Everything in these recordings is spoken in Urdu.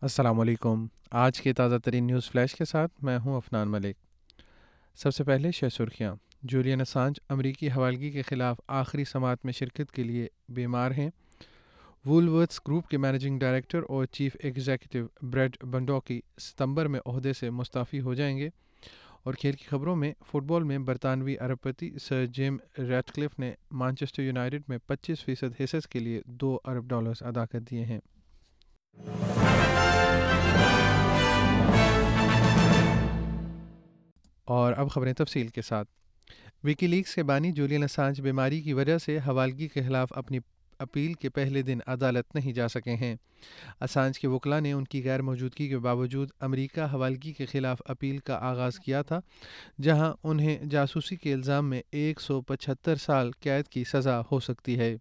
السلام علیکم۔ آج کے تازہ ترین نیوز فلیش کے ساتھ میں ہوں افنان ملک۔ سب سے پہلے شہ سرخیاں۔ جولین اسانج امریکی حوالگی کے خلاف آخری سماعت میں شرکت کے لیے بیمار ہیں۔ وولورتس گروپ کے مینیجنگ ڈائریکٹر اور چیف ایگزیکٹو بریڈ بنڈوکی ستمبر میں عہدے سے مستعفی ہو جائیں گے۔ اور کھیل کی خبروں میں فٹ بال میں برطانوی ارب پتی سر جیم ریڈ کلف نے مانچسٹر یونائٹڈ میں پچیس فیصد حصص کے لیے دو ارب ڈالرز ادا کر دیے ہیں۔ اور اب خبریں تفصیل کے ساتھ۔ وکی لیگس کے بانی جولین اسانج بیماری کی وجہ سے حوالگی کے خلاف اپنی اپیل کے پہلے دن عدالت نہیں جا سکے ہیں۔ اسانج کے وکلا نے ان کی غیر موجودگی کے باوجود امریکہ حوالگی کے خلاف اپیل کا آغاز کیا تھا، جہاں انہیں جاسوسی کے الزام میں ایک سو پچہتر سال قید کی سزا ہو سکتی ہے۔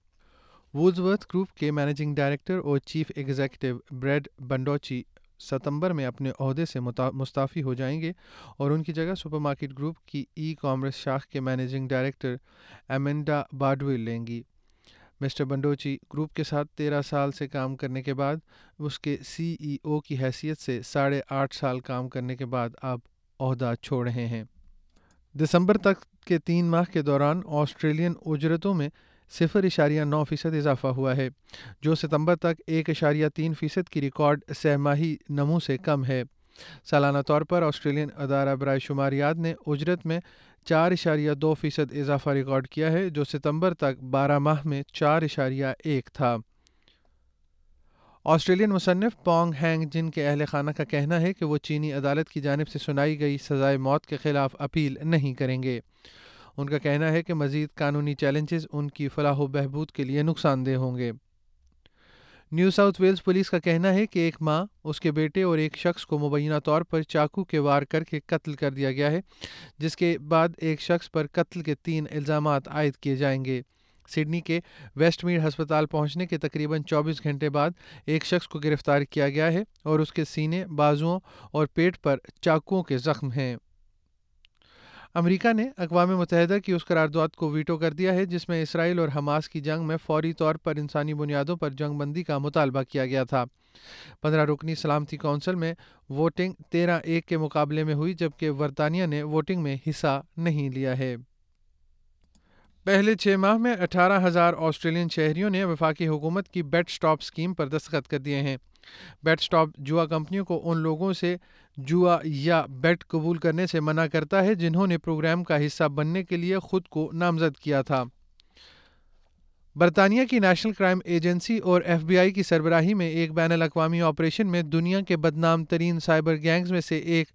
ووزورتھ گروپ کے مینیجنگ ڈائریکٹر اور چیف ایگزیکٹو بریڈ بنڈوچی ستمبر میں اپنے عہدے سے مستعفی ہو جائیں گے اور ان کی جگہ سپر مارکیٹ گروپ کی ای کامرس شاخ کے مینیجنگ ڈائریکٹر ایمنڈا باڈویل لیں گی۔ مسٹر بنڈوچی گروپ کے ساتھ تیرہ سال سے کام کرنے کے بعد اس کے سی ای او کی حیثیت سے ساڑھے آٹھ سال کام کرنے کے بعد اب عہدہ چھوڑ رہے ہیں۔ دسمبر تک کے تین ماہ کے دوران آسٹریلین اجرتوں میں صفر اشاریہ نو فیصد اضافہ ہوا ہے، جو ستمبر تک ایک اشاریہ تین فیصد کی ریکارڈ سہ ماہی نمو سے کم ہے۔ سالانہ طور پر آسٹریلین ادارہ برائے شماریات نے اجرت میں چار اشاریہ دو فیصد اضافہ ریکارڈ کیا ہے، جو ستمبر تک بارہ ماہ میں چار اشاریہ ایک تھا۔ آسٹریلین مصنف پونگ ہینگ، جن کے اہل خانہ کا کہنا ہے کہ وہ چینی عدالت کی جانب سے سنائی گئی سزائے موت کے خلاف اپیل نہیں کریں گے۔ ان کا کہنا ہے کہ مزید قانونی چیلنجز ان کی فلاح و بہبود کے لیے نقصان دہ ہوں گے۔ نیو ساؤتھ ویلز پولیس کا کہنا ہے کہ ایک ماں، اس کے بیٹے اور ایک شخص کو مبینہ طور پر چاقو کے وار کر کے قتل کر دیا گیا ہے، جس کے بعد ایک شخص پر قتل کے تین الزامات عائد کیے جائیں گے۔ سڈنی کے ویسٹ میڈ ہسپتال پہنچنے کے تقریباً چوبیس گھنٹے بعد ایک شخص کو گرفتار کیا گیا ہے اور اس کے سینے، بازوؤں اور پیٹ پر چاقوؤں کے زخم ہیں۔ امریکہ نے اقوام متحدہ کی اس قرارداد کو ویٹو کر دیا ہے، جس میں اسرائیل اور حماس کی جنگ میں فوری طور پر انسانی بنیادوں پر جنگ بندی کا مطالبہ کیا گیا تھا۔ پندرہ رکنی سلامتی کونسل میں ووٹنگ تیرہ ایک کے مقابلے میں ہوئی، جبکہ برطانیہ نے ووٹنگ میں حصہ نہیں لیا ہے۔ پہلے چھ ماہ میں اٹھارہ ہزار آسٹریلین شہریوں نے وفاقی حکومت کی بیٹ اسٹاپ اسکیم پر دستخط کر دیے ہیں۔ بیٹ اسٹاپ جوا کمپنیوں کو ان لوگوں سے جوا یا بیٹ قبول کرنے سے منع کرتا ہے جنہوں نے پروگرام کا حصہ بننے کے لیے خود کو نامزد کیا تھا۔ برطانیہ کی نیشنل کرائم ایجنسی اور ایف بی آئی کی سربراہی میں ایک بین الاقوامی آپریشن میں دنیا کے بدنام ترین سائبر گینگز میں سے ایک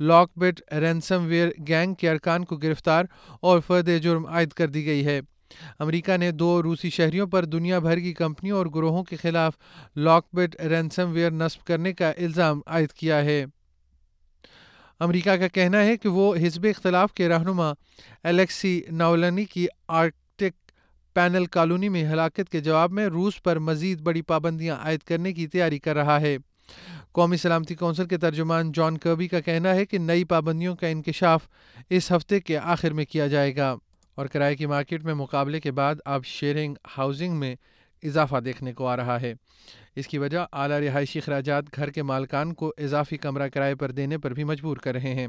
LockBit ransomware gang کے ارکان کو گرفتار اور فرد جرم عائد کر دی گئی ہے۔ امریکہ نے دو روسی شہریوں پر دنیا بھر کی کمپنیوں اور گروہوں کے خلاف لاک بٹ رینسم ویئر نصب کرنے کا الزام عائد کیا ہے۔ امریکہ کا کہنا ہے کہ وہ حزب اختلاف کے رہنما الیکسی ناولنی کی آرکٹک پینل کالونی میں ہلاکت کے جواب میں روس پر مزید بڑی پابندیاں عائد کرنے کی تیاری کر رہا ہے۔ قومی سلامتی کونسل کے ترجمان جان کربی کا کہنا ہے کہ نئی پابندیوں کا انکشاف اس ہفتے کے آخر میں کیا جائے گا۔ اور کرائے کی مارکیٹ میں مقابلے کے بعد اب شیئرنگ ہاؤسنگ میں اضافہ دیکھنے کو آ رہا ہے۔ اس کی وجہ اعلیٰ رہائشی اخراجات گھر کے مالکان کو اضافی کمرہ کرائے پر دینے پر بھی مجبور کر رہے ہیں۔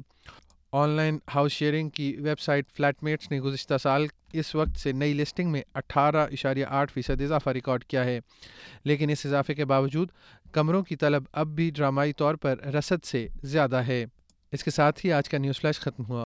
آن لائن ہاؤس شیئرنگ کی ویب سائٹ فلیٹ میٹس نے گزشتہ سال اس وقت سے نئی لسٹنگ میں اٹھارہ اشاریہ آٹھ فیصد اضافہ ریکارڈ کیا ہے۔ لیکن اس اضافے کے باوجود کمروں کی طلب اب بھی ڈرامائی طور پر رسد سے زیادہ ہے۔ اس کے ساتھ ہی آج کا نیوز فلیش ختم ہوا۔